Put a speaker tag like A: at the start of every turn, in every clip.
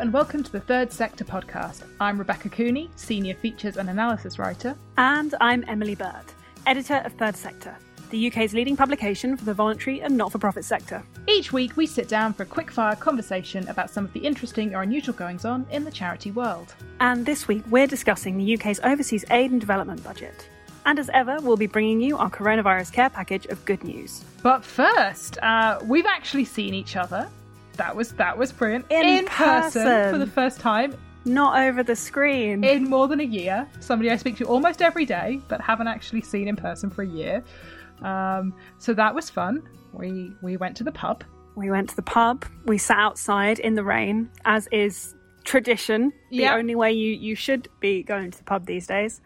A: and welcome to the Third Sector podcast. I'm Rebecca Cooney, Senior Features and Analysis Writer.
B: And I'm Emily Burt, Editor of Third Sector, the UK's leading publication for the voluntary and not for profit sector.
A: Each week, we sit down for a quick-fire conversation about some of the interesting or unusual goings on in the charity world.
B: And this week, we're discussing the UK's overseas aid and development budget. And as ever, we'll be bringing you our coronavirus care package of good news.
A: But first, uh, we've actually seen each other. That was that was brilliant.
B: In
A: person.
B: person.
A: for the first time
B: Not over the screen.
A: in more than a year. Somebody I speak to almost every day, but haven't actually seen in person for a year. Um, so that was fun. We we went to the pub.
B: we went to the pub, we sat outside in the rain, as is tradition, the
A: Yeah.
B: only way you, you should be going to the pub these days.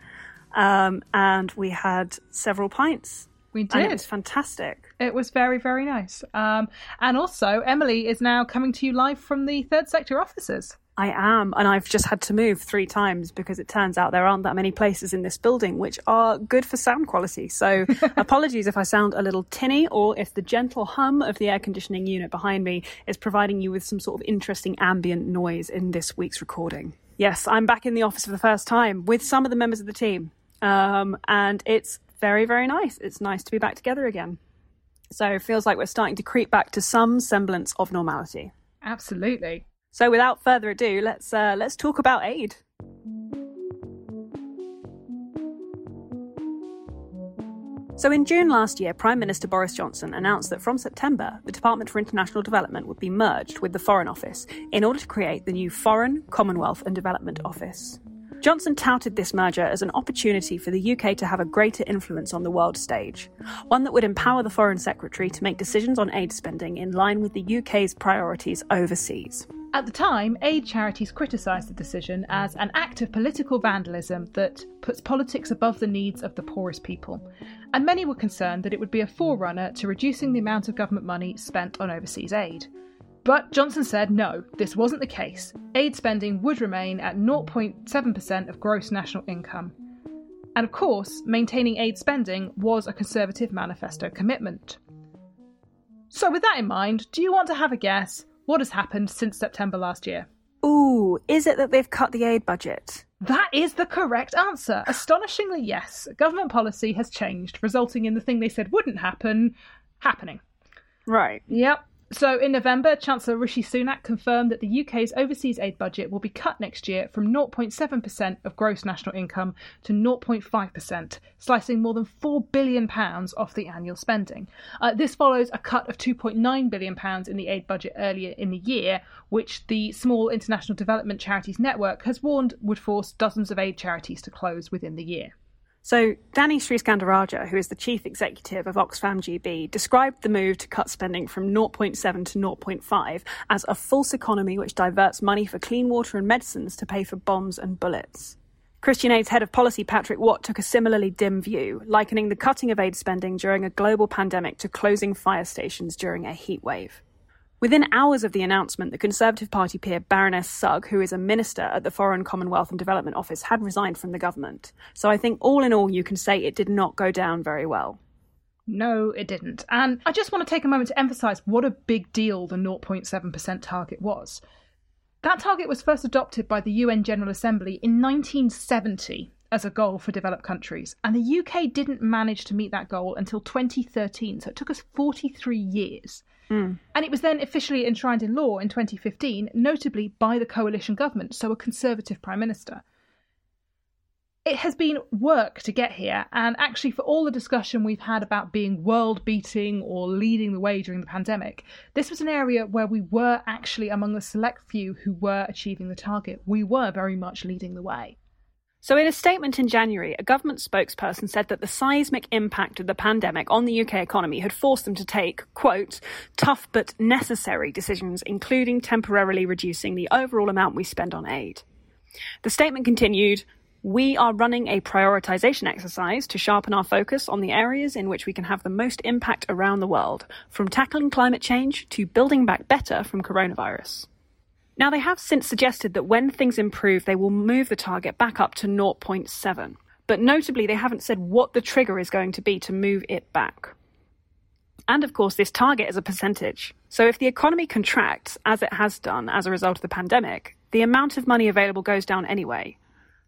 B: Um, and we had several pints.
A: We did.
B: And it was fantastic.
A: It was very, very nice. Um, and also, Emily is now coming to you live from the third sector offices.
B: I am, and I've just had to move three times because it turns out there aren't that many places in this building which are good for sound quality. So, apologies if I sound a little tinny or if the gentle hum of the air conditioning unit behind me is providing you with some sort of interesting ambient noise in this week's recording. Yes, I'm back in the office for the first time with some of the members of the team, um, and it's very, very nice. It's nice to be back together again. So, it feels like we're starting to creep back to some semblance of normality.
A: Absolutely.
B: So, without further ado, let's uh, let's talk about aid. So, in June last year, Prime Minister Boris Johnson announced that from September, the Department for International Development would be merged with the Foreign Office in order to create the new Foreign, Commonwealth and Development Office. Johnson touted this merger as an opportunity for the UK to have a greater influence on the world stage, one that would empower the Foreign Secretary to make decisions on aid spending in line with the UK's priorities overseas.
A: At the time, aid charities criticised the decision as an act of political vandalism that puts politics above the needs of the poorest people. And many were concerned that it would be a forerunner to reducing the amount of government money spent on overseas aid. But Johnson said no, this wasn't the case. Aid spending would remain at 0.7% of gross national income. And of course, maintaining aid spending was a Conservative manifesto commitment. So, with that in mind, do you want to have a guess what has happened since September last year?
B: Ooh, is it that they've cut the aid budget?
A: That is the correct answer. Astonishingly, yes. Government policy has changed, resulting in the thing they said wouldn't happen happening.
B: Right.
A: Yep. So in November, Chancellor Rishi Sunak confirmed that the UK's overseas aid budget will be cut next year from 0.7% of gross national income to 0.5%, slicing more than £4 billion off the annual spending. Uh, this follows a cut of £2.9 billion in the aid budget earlier in the year, which the Small International Development Charities Network has warned would force dozens of aid charities to close within the year.
B: So, Danny Sriskandarajah, who is the chief executive of Oxfam GB, described the move to cut spending from 0.7 to 0.5 as a false economy which diverts money for clean water and medicines to pay for bombs and bullets. Christian Aid's head of policy, Patrick Watt, took a similarly dim view, likening the cutting of aid spending during a global pandemic to closing fire stations during a heatwave. Within hours of the announcement, the Conservative Party peer Baroness Sugg, who is a minister at the Foreign Commonwealth and Development Office, had resigned from the government. So I think all in all, you can say it did not go down very well.
A: No, it didn't. And I just want to take a moment to emphasise what a big deal the 0.7% target was. That target was first adopted by the UN General Assembly in 1970 as a goal for developed countries, and the UK didn't manage to meet that goal until 2013, so it took us 43 years. Mm. And it was then officially enshrined in law in 2015, notably by the coalition government, so a Conservative Prime Minister. It has been work to get here, and actually, for all the discussion we've had about being world beating or leading the way during the pandemic, this was an area where we were actually among the select few who were achieving the target. We were very much leading the way.
B: So, in a statement in January, a government spokesperson said that the seismic impact of the pandemic on the UK economy had forced them to take, quote, tough but necessary decisions, including temporarily reducing the overall amount we spend on aid. The statement continued, we are running a prioritization exercise to sharpen our focus on the areas in which we can have the most impact around the world, from tackling climate change to building back better from coronavirus. Now, they have since suggested that when things improve, they will move the target back up to 0.7. But notably, they haven't said what the trigger is going to be to move it back. And of course, this target is a percentage. So if the economy contracts, as it has done as a result of the pandemic, the amount of money available goes down anyway.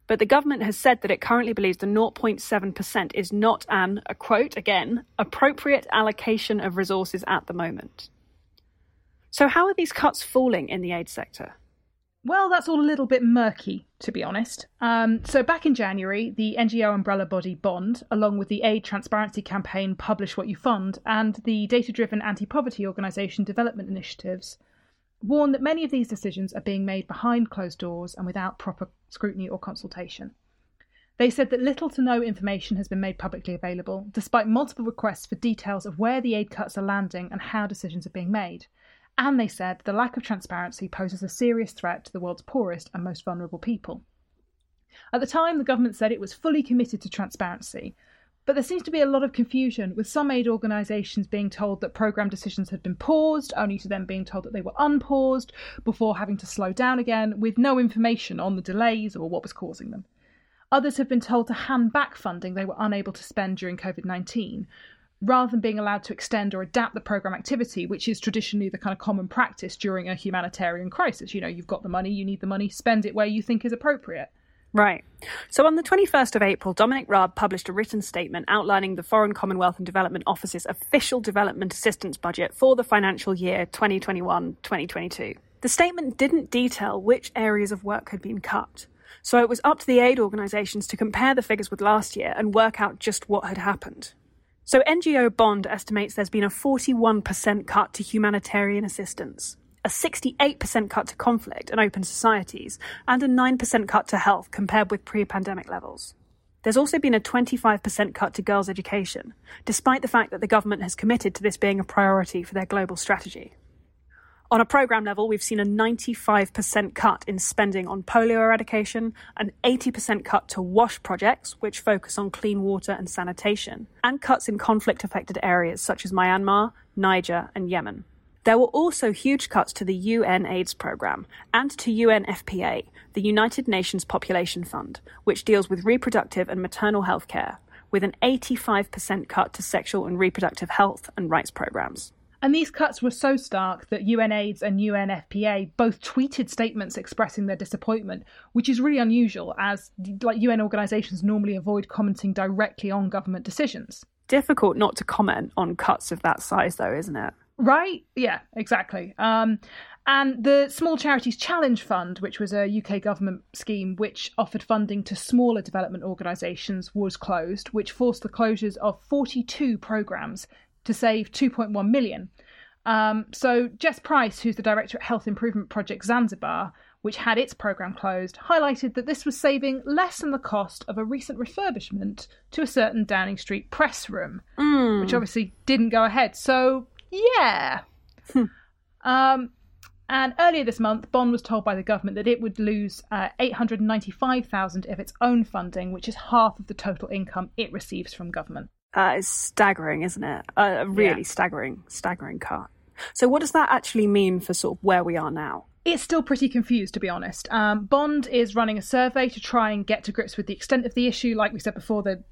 B: But the government has said that it currently believes the 0.7% is not an, a quote again, appropriate allocation of resources at the moment. So, how are these cuts falling in the aid sector?
A: Well, that's all a little bit murky, to be honest. Um, so, back in January, the NGO umbrella body Bond, along with the Aid Transparency Campaign Publish What You Fund and the data driven anti poverty organisation Development Initiatives, warned that many of these decisions are being made behind closed doors and without proper scrutiny or consultation. They said that little to no information has been made publicly available, despite multiple requests for details of where the aid cuts are landing and how decisions are being made. And they said the lack of transparency poses a serious threat to the world's poorest and most vulnerable people. At the time, the government said it was fully committed to transparency, but there seems to be a lot of confusion, with some aid organisations being told that programme decisions had been paused, only to them being told that they were unpaused, before having to slow down again, with no information on the delays or what was causing them. Others have been told to hand back funding they were unable to spend during COVID 19, rather than being allowed to extend or adapt the program activity, which is traditionally the kind of common practice during a humanitarian crisis. You know, you've got the money, you need the money, spend it where you think is appropriate.
B: Right. So on the 21st of April, Dominic Raab published a written statement outlining the Foreign Commonwealth and Development Office's official development assistance budget for the financial year 2021 2022. The statement didn't detail which areas of work had been cut. So it was up to the aid organisations to compare the figures with last year and work out just what had happened. So NGO Bond estimates there's been a 41% cut to humanitarian assistance, a 68% cut to conflict and open societies, and a 9% cut to health compared with pre pandemic levels. There's also been a 25% cut to girls' education, despite the fact that the government has committed to this being a priority for their global strategy. On a programme level, we've seen a 95% cut in spending on polio eradication, an 80% cut to WASH projects, which focus on clean water and sanitation, and cuts in conflict affected areas such as Myanmar, Niger, and Yemen. There were also huge cuts to the UN AIDS programme and to UNFPA, the United Nations Population Fund, which deals with reproductive and maternal health care, with an 85% cut to sexual and reproductive health and rights programmes.
A: And these cuts were so stark that UNAIDS and UNFPA both tweeted statements expressing their disappointment, which is really unusual as like UN organisations normally avoid commenting directly on government decisions.
B: Difficult not to comment on cuts of that size though, isn't it?
A: Right? Yeah, exactly. Um, and the Small Charities Challenge Fund, which was a UK government scheme which offered funding to smaller development organisations, was closed, which forced the closures of 42 programmes to save 2.1 million. Um, so Jess Price, who's the director at Health Improvement Project Zanzibar, which had its programme closed, highlighted that this was saving less than the cost of a recent refurbishment to a certain Downing Street press room,
B: mm.
A: which obviously didn't go ahead. So, yeah.
B: Hmm.
A: um, and earlier this month, Bond was told by the government that it would lose uh, 895,000 of its own funding, which is half of the total income it receives from government.
B: That is staggering, isn't it? A really yeah. staggering, staggering cut. So, what does that actually mean for sort of where we are now?
A: It's still pretty confused, to be honest. Um, Bond is running a survey to try and get to grips with the extent of the issue. Like we said before, the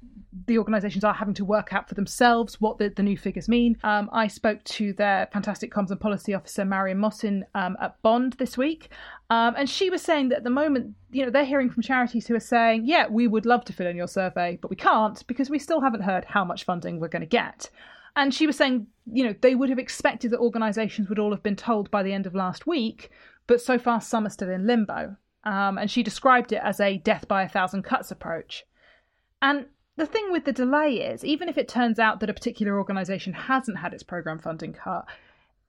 A: the organisations are having to work out for themselves what the, the new figures mean. Um, I spoke to their fantastic comms and policy officer, Marion Mossin, um, at Bond this week. Um, and she was saying that at the moment, you know, they're hearing from charities who are saying, yeah, we would love to fill in your survey, but we can't because we still haven't heard how much funding we're going to get. And she was saying, you know, they would have expected that organisations would all have been told by the end of last week, but so far some are still in limbo. Um, and she described it as a death by a thousand cuts approach. And the thing with the delay is, even if it turns out that a particular organisation hasn't had its programme funding cut,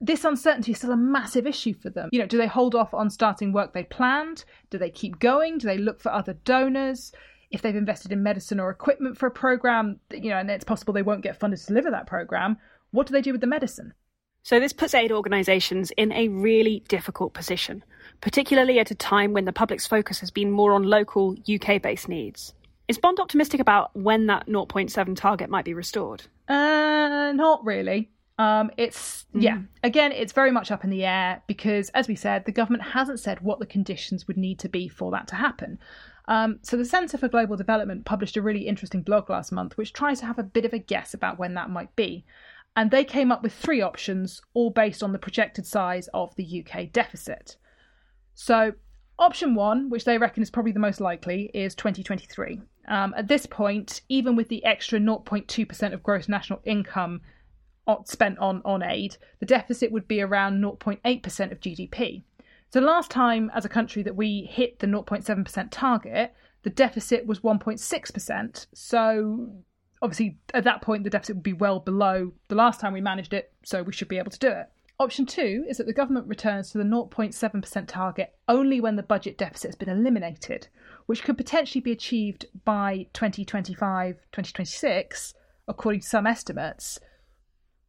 A: this uncertainty is still a massive issue for them. You know, do they hold off on starting work they planned? Do they keep going? Do they look for other donors? If they've invested in medicine or equipment for a program, you know, and it's possible they won't get funded to deliver that program, what do they do with the medicine?
B: So this puts aid organisations in a really difficult position, particularly at a time when the public's focus has been more on local UK based needs. Is Bond optimistic about when that 0.7 target might be restored?
A: Uh, not really. Um, it's mm. yeah. Again, it's very much up in the air because, as we said, the government hasn't said what the conditions would need to be for that to happen. Um, so the Centre for Global Development published a really interesting blog last month, which tries to have a bit of a guess about when that might be. And they came up with three options, all based on the projected size of the UK deficit. So, option one, which they reckon is probably the most likely, is 2023. Um, at this point, even with the extra 0.2% of gross national income spent on, on aid, the deficit would be around 0.8% of GDP. So, last time as a country that we hit the 0.7% target, the deficit was 1.6%. So, obviously, at that point, the deficit would be well below the last time we managed it, so we should be able to do it. Option two is that the government returns to the 0.7% target only when the budget deficit has been eliminated, which could potentially be achieved by 2025 2026, according to some estimates.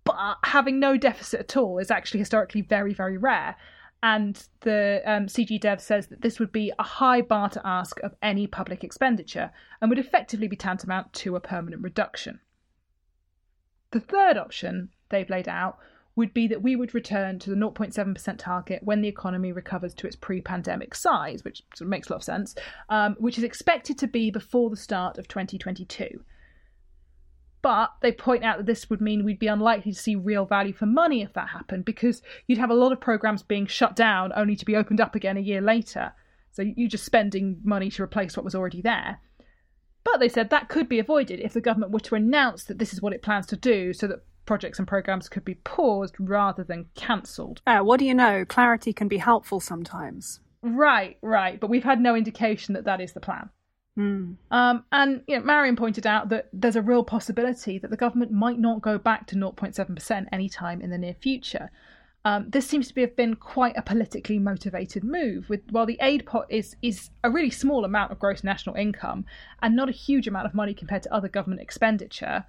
A: But having no deficit at all is actually historically very, very rare. And the um, CG Dev says that this would be a high bar to ask of any public expenditure and would effectively be tantamount to a permanent reduction. The third option they've laid out would be that we would return to the 0.7% target when the economy recovers to its pre pandemic size, which sort of makes a lot of sense, um, which is expected to be before the start of 2022. But they point out that this would mean we'd be unlikely to see real value for money if that happened, because you'd have a lot of programs being shut down only to be opened up again a year later. So you're just spending money to replace what was already there. But they said that could be avoided if the government were to announce that this is what it plans to do so that projects and programs could be paused rather than cancelled.
B: Uh, what do you know? Clarity can be helpful sometimes.
A: Right, right. But we've had no indication that that is the plan.
B: Mm.
A: Um, and you know, Marion pointed out that there's a real possibility that the government might not go back to 0.7% anytime in the near future. Um, this seems to have been quite a politically motivated move. With while the aid pot is is a really small amount of gross national income and not a huge amount of money compared to other government expenditure,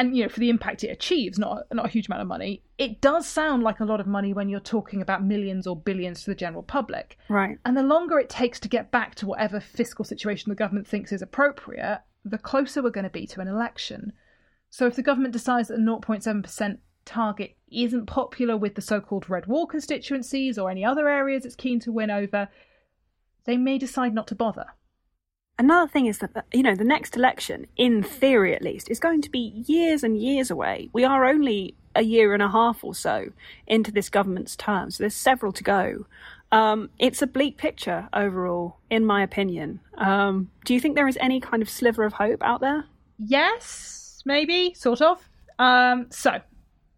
A: and you know for the impact it achieves not not a huge amount of money it does sound like a lot of money when you're talking about millions or billions to the general public.
B: Right.
A: And the longer it takes to get back to whatever fiscal situation the government thinks is appropriate the closer we're going to be to an election. So if the government decides that the 0.7% target isn't popular with the so-called red wall constituencies or any other areas it's keen to win over they may decide not to bother
B: Another thing is that, you know, the next election, in theory at least, is going to be years and years away. We are only a year and a half or so into this government's term, so there's several to go. Um, it's a bleak picture overall, in my opinion. Um, do you think there is any kind of sliver of hope out there?
A: Yes, maybe, sort of. Um, so,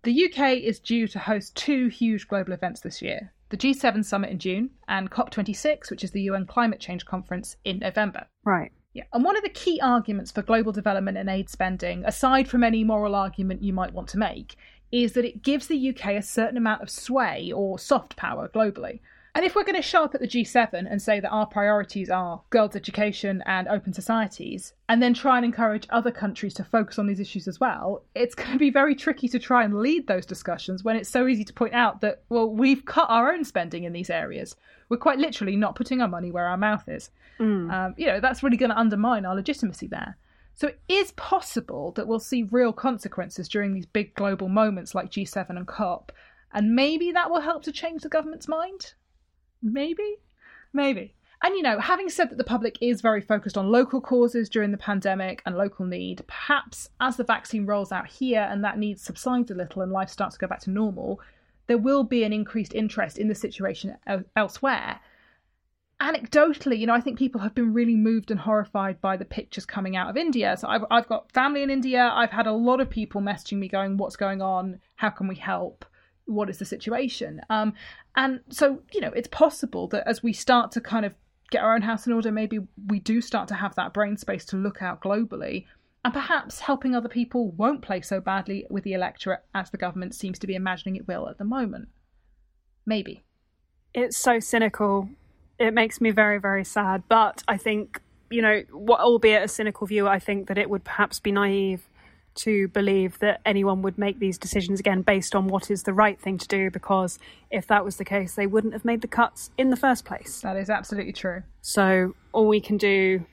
A: the UK is due to host two huge global events this year the G7 summit in June and COP26, which is the UN climate change conference, in November.
B: Right.
A: Yeah, and one of the key arguments for global development and aid spending, aside from any moral argument you might want to make, is that it gives the UK a certain amount of sway or soft power globally. And if we're going to show up at the G7 and say that our priorities are girls' education and open societies, and then try and encourage other countries to focus on these issues as well, it's going to be very tricky to try and lead those discussions when it's so easy to point out that, well, we've cut our own spending in these areas. We're quite literally not putting our money where our mouth is.
B: Mm.
A: Um, you know, that's really going to undermine our legitimacy there. So it is possible that we'll see real consequences during these big global moments like G7 and COP, and maybe that will help to change the government's mind. Maybe, maybe. And you know, having said that the public is very focused on local causes during the pandemic and local need, perhaps as the vaccine rolls out here and that need subsides a little and life starts to go back to normal, there will be an increased interest in the situation elsewhere. Anecdotally, you know, I think people have been really moved and horrified by the pictures coming out of India. So I've, I've got family in India. I've had a lot of people messaging me going, What's going on? How can we help? What is the situation? Um, and so, you know, it's possible that as we start to kind of get our own house in order, maybe we do start to have that brain space to look out globally. And perhaps helping other people won't play so badly with the electorate as the government seems to be imagining it will at the moment. Maybe.
B: It's so cynical. It makes me very, very sad. But I think, you know, albeit a cynical view, I think that it would perhaps be naive to believe that anyone would make these decisions again based on what is the right thing to do because if that was the case they wouldn't have made the cuts in the first place.
A: That is absolutely true.
B: So all we can do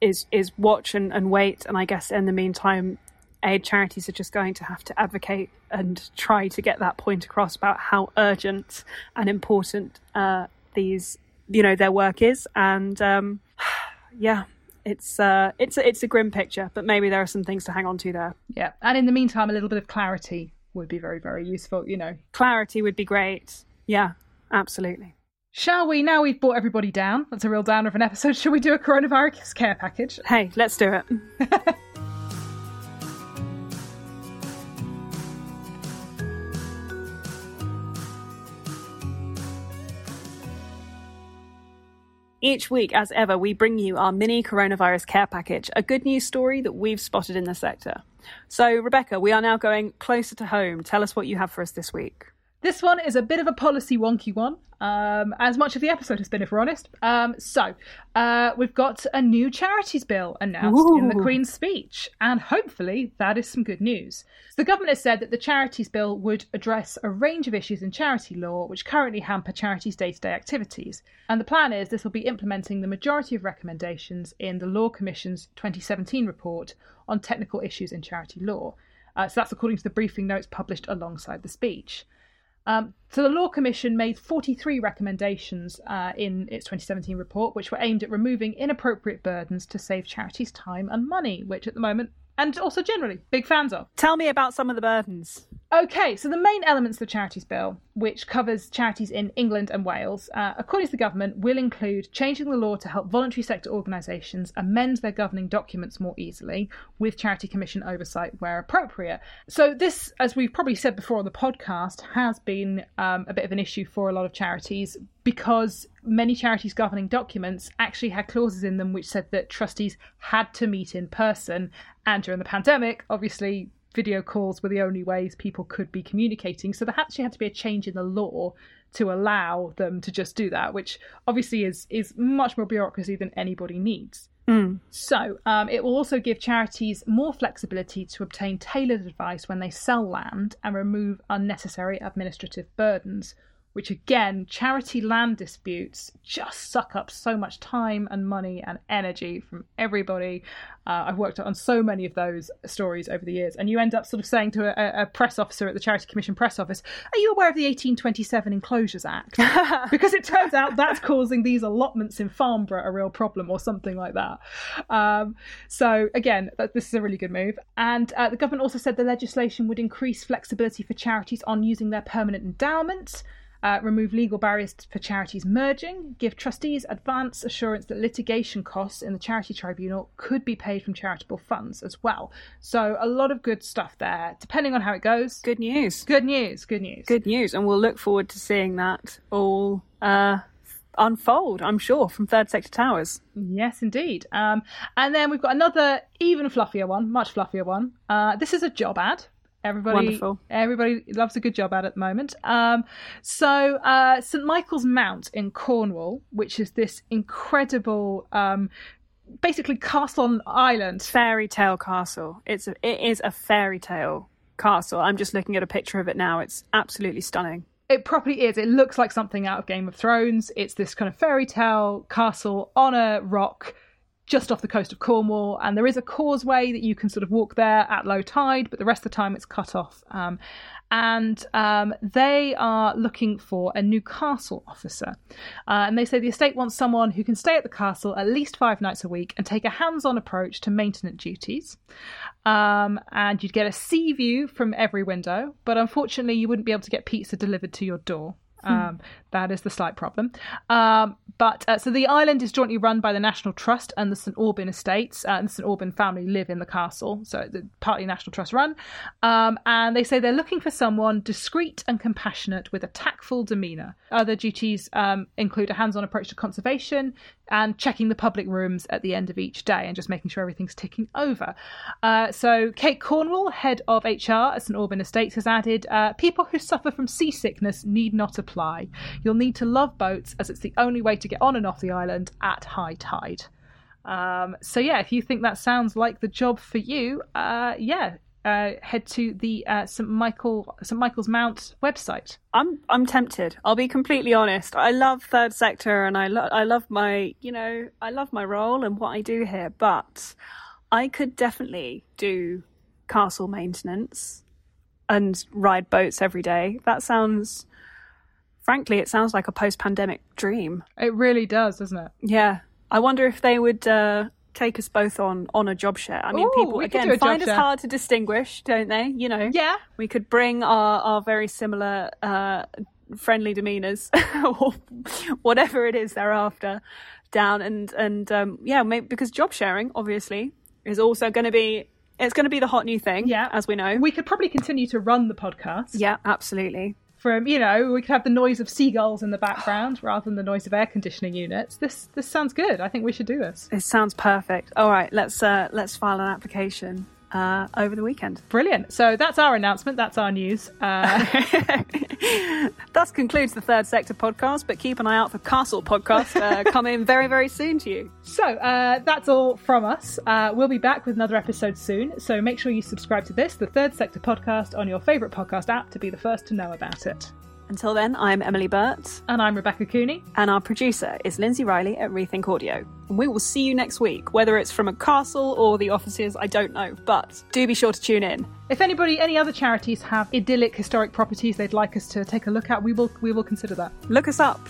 B: is is watch and, and wait and i guess in the meantime aid charities are just going to have to advocate and try to get that point across about how urgent and important uh, these you know their work is. And um, yeah it's uh, it's a, it's a grim picture, but maybe there are some things to hang on to there.
A: Yeah, and in the meantime, a little bit of clarity would be very, very useful, you know.
B: Clarity would be great. Yeah, absolutely.
A: Shall we, now we've brought everybody down, that's a real downer of an episode, shall we do a coronavirus care package?
B: Hey, let's do it. Each week, as ever, we bring you our mini coronavirus care package, a good news story that we've spotted in the sector. So, Rebecca, we are now going closer to home. Tell us what you have for us this week.
A: This one is a bit of a policy wonky one, um, as much of the episode has been, if we're honest. Um, so, uh, we've got a new charities bill announced Ooh. in the Queen's speech, and hopefully that is some good news. So the government has said that the charities bill would address a range of issues in charity law which currently hamper charities' day to day activities. And the plan is this will be implementing the majority of recommendations in the Law Commission's 2017 report on technical issues in charity law. Uh, so that's according to the briefing notes published alongside the speech. Um, so the Law Commission made 43 recommendations uh, in its 2017 report, which were aimed at removing inappropriate burdens to save charities time and money, which at the moment and also generally big fans of.
B: Tell me about some of the burdens.
A: Okay, so the main elements of the Charities Bill, which covers charities in England and Wales, uh, according to the government, will include changing the law to help voluntary sector organisations amend their governing documents more easily, with Charity Commission oversight where appropriate. So, this, as we've probably said before on the podcast, has been um, a bit of an issue for a lot of charities because many charities' governing documents actually had clauses in them which said that trustees had to meet in person. And during the pandemic, obviously, video calls were the only ways people could be communicating. So there actually had to be a change in the law to allow them to just do that, which obviously is is much more bureaucracy than anybody needs. Mm. So um, it will also give charities more flexibility to obtain tailored advice when they sell land and remove unnecessary administrative burdens which again, charity land disputes just suck up so much time and money and energy from everybody. Uh, I've worked on so many of those stories over the years, and you end up sort of saying to a, a press officer at the Charity Commission press office, Are you aware of the 1827 Enclosures Act? because it turns out that's causing these allotments in Farnborough a real problem, or something like that. Um, so, again, this is a really good move. And uh, the government also said the legislation would increase flexibility for charities on using their permanent endowments uh, remove legal barriers for charities merging, give trustees advance assurance that litigation costs in the charity tribunal could be paid from charitable funds as well. So, a lot of good stuff there, depending on how it goes.
B: Good news.
A: Good news. Good news.
B: Good news. And we'll look forward to seeing that all. Uh, unfold, I'm sure, from Third Sector Towers.
A: Yes, indeed. Um, and then we've got another even fluffier one, much fluffier one. Uh, this is a job ad Everybody,
B: Wonderful.
A: everybody loves a good job at at the moment. Um, so uh, St Michael's Mount in Cornwall, which is this incredible, um, basically castle on island,
B: fairy tale castle. It's a, it is a fairy tale castle. I'm just looking at a picture of it now. It's absolutely stunning.
A: It properly is. It looks like something out of Game of Thrones. It's this kind of fairy tale castle on a rock just off the coast of Cornwall, and there is a causeway that you can sort of walk there at low tide, but the rest of the time it's cut off. Um, and um, they are looking for a new castle officer. Uh, and they say the estate wants someone who can stay at the castle at least five nights a week and take a hands on approach to maintenance duties. Um, and you'd get a sea view from every window, but unfortunately, you wouldn't be able to get pizza delivered to your door. Hmm. Um, that is the slight problem. Um, but uh, so the island is jointly run by the National Trust and the St Aubyn Estates, uh, and the St Aubyn family live in the castle, so the partly National Trust run. Um, and they say they're looking for someone discreet and compassionate with a tactful demeanour. Other duties um, include a hands-on approach to conservation and checking the public rooms at the end of each day and just making sure everything's ticking over. Uh, so Kate Cornwall, head of HR at St Aubyn Estates, has added, uh, "People who suffer from seasickness need not apply." You'll need to love boats as it's the only way to get on and off the island at high tide. Um, so yeah, if you think that sounds like the job for you, uh, yeah, uh, head to the uh, St Michael St Michael's Mount website.
B: I'm I'm tempted. I'll be completely honest. I love third sector, and I lo- I love my you know I love my role and what I do here. But I could definitely do castle maintenance and ride boats every day. That sounds frankly, it sounds like a post pandemic dream.
A: It really does, doesn't it?
B: Yeah. I wonder if they would uh, take us both on on a job share. I mean,
A: Ooh,
B: people again find us
A: share.
B: hard to distinguish, don't they? You know.
A: Yeah.
B: We could bring our our very similar uh, friendly demeanors or whatever it is they're after down and and um, yeah, maybe, because job sharing obviously is also going to be it's going to be the hot new thing.
A: Yeah.
B: as we know.
A: We could probably continue to run the podcast.
B: yeah, absolutely.
A: From you know, we could have the noise of seagulls in the background rather than the noise of air conditioning units. This this sounds good. I think we should do this.
B: It sounds perfect. All right, let's uh, let's file an application uh, over the weekend.
A: Brilliant. So that's our announcement. That's our news. Uh,
B: Thus concludes the Third Sector podcast, but keep an eye out for Castle podcast uh, coming very, very soon to you.
A: so uh, that's all from us. Uh, we'll be back with another episode soon. So make sure you subscribe to this, the Third Sector podcast, on your favourite podcast app to be the first to know about it.
B: Until then, I'm Emily Burt,
A: And I'm Rebecca Cooney.
B: and our producer is Lindsay Riley at Rethink Audio. And we will see you next week, whether it's from a castle or the offices, I don't know, but do be sure to tune in.
A: If anybody, any other charities have idyllic historic properties they'd like us to take a look at, we will we will consider that.
B: Look us up.